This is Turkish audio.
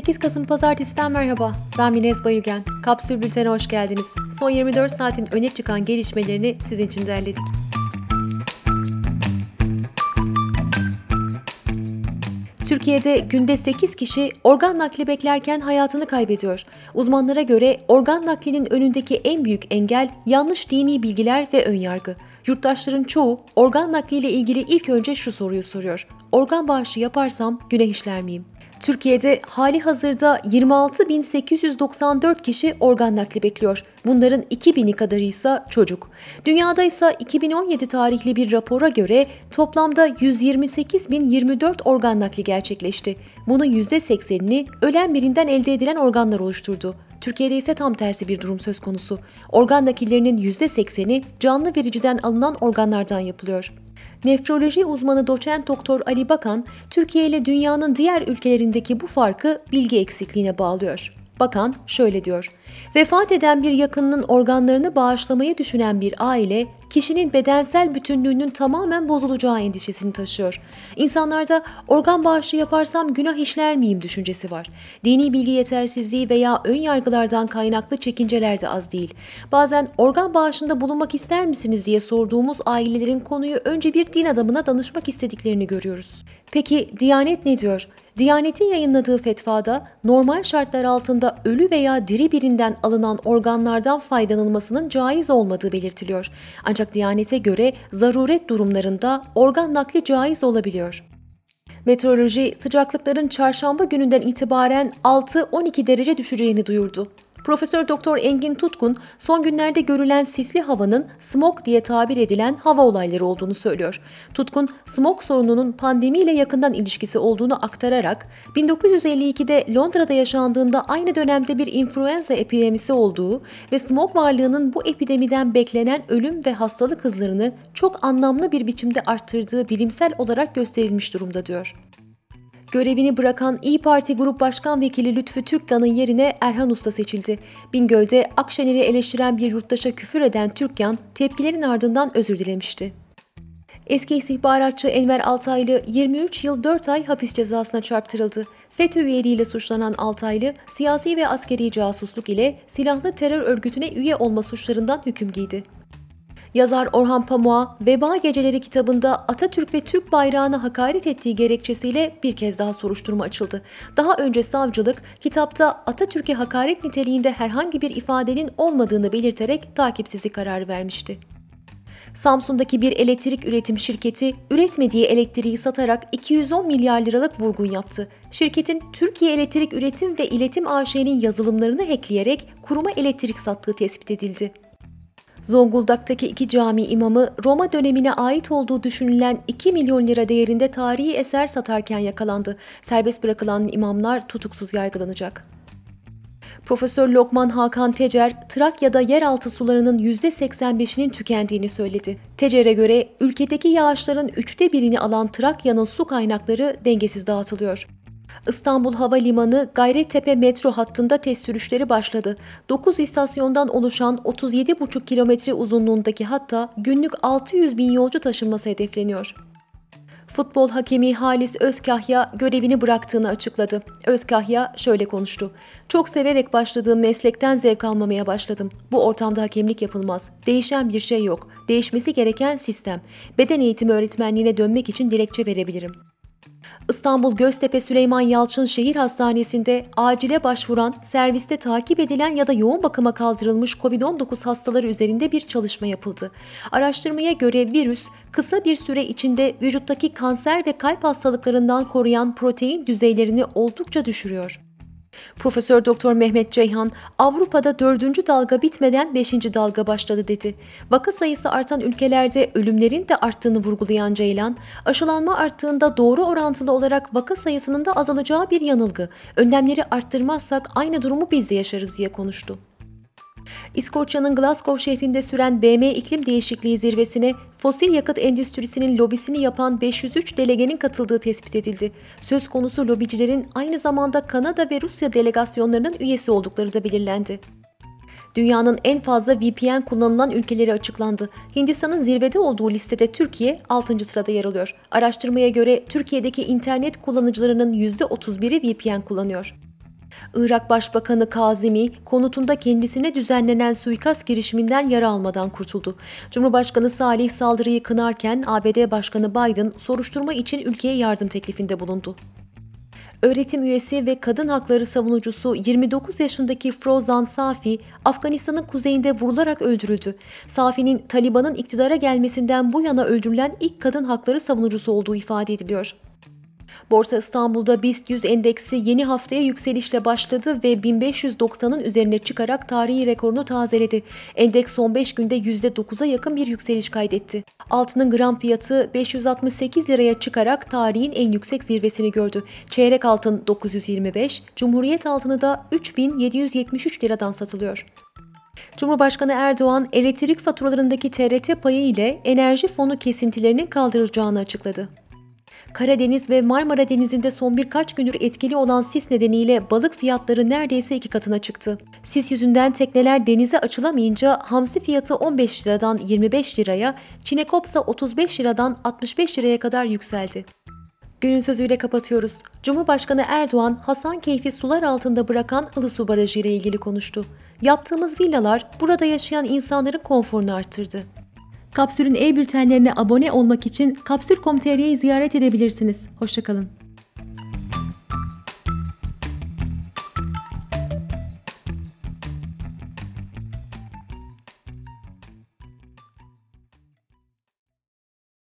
8 Kasım Pazartesi'den merhaba. Ben Minez Bayügen. Kapsül Bülten'e hoş geldiniz. Son 24 saatin öne çıkan gelişmelerini sizin için derledik. Türkiye'de günde 8 kişi organ nakli beklerken hayatını kaybediyor. Uzmanlara göre organ naklinin önündeki en büyük engel yanlış dini bilgiler ve önyargı. Yurttaşların çoğu organ nakliyle ilgili ilk önce şu soruyu soruyor. Organ bağışı yaparsam günah işler miyim? Türkiye'de hali hazırda 26.894 kişi organ nakli bekliyor. Bunların 2000'i kadarı ise çocuk. Dünyada ise 2017 tarihli bir rapora göre toplamda 128.024 organ nakli gerçekleşti. Bunun %80'ini ölen birinden elde edilen organlar oluşturdu. Türkiye'de ise tam tersi bir durum söz konusu. Organ nakillerinin %80'i canlı vericiden alınan organlardan yapılıyor. Nefroloji uzmanı doçent doktor Ali Bakan, Türkiye ile dünyanın diğer ülkelerindeki bu farkı bilgi eksikliğine bağlıyor. Bakan şöyle diyor. Vefat eden bir yakınının organlarını bağışlamayı düşünen bir aile, kişinin bedensel bütünlüğünün tamamen bozulacağı endişesini taşıyor. İnsanlarda organ bağışı yaparsam günah işler miyim düşüncesi var. Dini bilgi yetersizliği veya ön yargılardan kaynaklı çekinceler de az değil. Bazen organ bağışında bulunmak ister misiniz diye sorduğumuz ailelerin konuyu önce bir din adamına danışmak istediklerini görüyoruz. Peki Diyanet ne diyor? Diyanet'in yayınladığı fetvada normal şartlar altında ölü veya diri birinden alınan organlardan faydalanılmasının caiz olmadığı belirtiliyor. Ancak Diyanet'e göre zaruret durumlarında organ nakli caiz olabiliyor. Meteoroloji sıcaklıkların çarşamba gününden itibaren 6-12 derece düşeceğini duyurdu. Profesör Doktor Engin Tutkun son günlerde görülen sisli havanın smog diye tabir edilen hava olayları olduğunu söylüyor. Tutkun smog sorununun pandemiyle yakından ilişkisi olduğunu aktararak 1952'de Londra'da yaşandığında aynı dönemde bir influenza epidemisi olduğu ve smog varlığının bu epidemiden beklenen ölüm ve hastalık hızlarını çok anlamlı bir biçimde arttırdığı bilimsel olarak gösterilmiş durumda diyor. Görevini bırakan İyi Parti Grup Başkan Vekili Lütfü Türkkan'ın yerine Erhan Usta seçildi. Bingöl'de Akşener'i eleştiren bir yurttaşa küfür eden Türkkan, tepkilerin ardından özür dilemişti. Eski istihbaratçı Enver Altaylı 23 yıl 4 ay hapis cezasına çarptırıldı. FETÖ üyeliğiyle suçlanan Altaylı, siyasi ve askeri casusluk ile silahlı terör örgütüne üye olma suçlarından hüküm giydi. Yazar Orhan Pamuk'a Veba Geceleri kitabında Atatürk ve Türk bayrağına hakaret ettiği gerekçesiyle bir kez daha soruşturma açıldı. Daha önce savcılık kitapta Atatürk'e hakaret niteliğinde herhangi bir ifadenin olmadığını belirterek takipsizlik kararı vermişti. Samsun'daki bir elektrik üretim şirketi üretmediği elektriği satarak 210 milyar liralık vurgun yaptı. Şirketin Türkiye Elektrik Üretim ve İletim AŞ'nin yazılımlarını hackleyerek kuruma elektrik sattığı tespit edildi. Zonguldak'taki iki cami imamı Roma dönemine ait olduğu düşünülen 2 milyon lira değerinde tarihi eser satarken yakalandı. Serbest bırakılan imamlar tutuksuz yargılanacak. Profesör Lokman Hakan Tecer, Trakya'da yeraltı sularının %85'inin tükendiğini söyledi. Tecer'e göre ülkedeki yağışların üçte birini alan Trakya'nın su kaynakları dengesiz dağıtılıyor. İstanbul Havalimanı Gayrettepe metro hattında test sürüşleri başladı. 9 istasyondan oluşan 37,5 kilometre uzunluğundaki hatta günlük 600 bin yolcu taşınması hedefleniyor. Futbol hakemi Halis Özkahya görevini bıraktığını açıkladı. Özkahya şöyle konuştu. Çok severek başladığım meslekten zevk almamaya başladım. Bu ortamda hakemlik yapılmaz. Değişen bir şey yok. Değişmesi gereken sistem. Beden eğitimi öğretmenliğine dönmek için dilekçe verebilirim. İstanbul Göztepe Süleyman Yalçın Şehir Hastanesi'nde acile başvuran, serviste takip edilen ya da yoğun bakıma kaldırılmış COVID-19 hastaları üzerinde bir çalışma yapıldı. Araştırmaya göre virüs kısa bir süre içinde vücuttaki kanser ve kalp hastalıklarından koruyan protein düzeylerini oldukça düşürüyor. Profesör Doktor Mehmet Ceyhan, Avrupa'da dördüncü dalga bitmeden beşinci dalga başladı dedi. Vaka sayısı artan ülkelerde ölümlerin de arttığını vurgulayan Ceylan, aşılanma arttığında doğru orantılı olarak vaka sayısının da azalacağı bir yanılgı. Önlemleri arttırmazsak aynı durumu biz de yaşarız diye konuştu. İskoçya'nın Glasgow şehrinde süren BM iklim değişikliği zirvesine fosil yakıt endüstrisinin lobisini yapan 503 delegenin katıldığı tespit edildi. Söz konusu lobicilerin aynı zamanda Kanada ve Rusya delegasyonlarının üyesi oldukları da belirlendi. Dünyanın en fazla VPN kullanılan ülkeleri açıklandı. Hindistan'ın zirvede olduğu listede Türkiye 6. sırada yer alıyor. Araştırmaya göre Türkiye'deki internet kullanıcılarının %31'i VPN kullanıyor. Irak Başbakanı Kazimi konutunda kendisine düzenlenen suikast girişiminden yara almadan kurtuldu. Cumhurbaşkanı Salih saldırıyı kınarken ABD Başkanı Biden soruşturma için ülkeye yardım teklifinde bulundu. Öğretim üyesi ve kadın hakları savunucusu 29 yaşındaki Frozan Safi, Afganistan'ın kuzeyinde vurularak öldürüldü. Safi'nin Taliban'ın iktidara gelmesinden bu yana öldürülen ilk kadın hakları savunucusu olduğu ifade ediliyor. Borsa İstanbul'da BIST 100 endeksi yeni haftaya yükselişle başladı ve 1590'ın üzerine çıkarak tarihi rekorunu tazeledi. Endeks son 5 günde %9'a yakın bir yükseliş kaydetti. Altının gram fiyatı 568 liraya çıkarak tarihin en yüksek zirvesini gördü. Çeyrek altın 925, Cumhuriyet altını da 3773 liradan satılıyor. Cumhurbaşkanı Erdoğan elektrik faturalarındaki TRT payı ile enerji fonu kesintilerinin kaldırılacağını açıkladı. Karadeniz ve Marmara Denizi'nde son birkaç gündür etkili olan sis nedeniyle balık fiyatları neredeyse iki katına çıktı. Sis yüzünden tekneler denize açılamayınca hamsi fiyatı 15 liradan 25 liraya, çinekopsa 35 liradan 65 liraya kadar yükseldi. Günün sözüyle kapatıyoruz. Cumhurbaşkanı Erdoğan, Hasankeyf'i sular altında bırakan Ilısu Barajı ile ilgili konuştu. Yaptığımız villalar burada yaşayan insanların konforunu arttırdı. Kapsül'ün e-bültenlerine abone olmak için kapsül.com.tr'yi ziyaret edebilirsiniz. Hoşçakalın.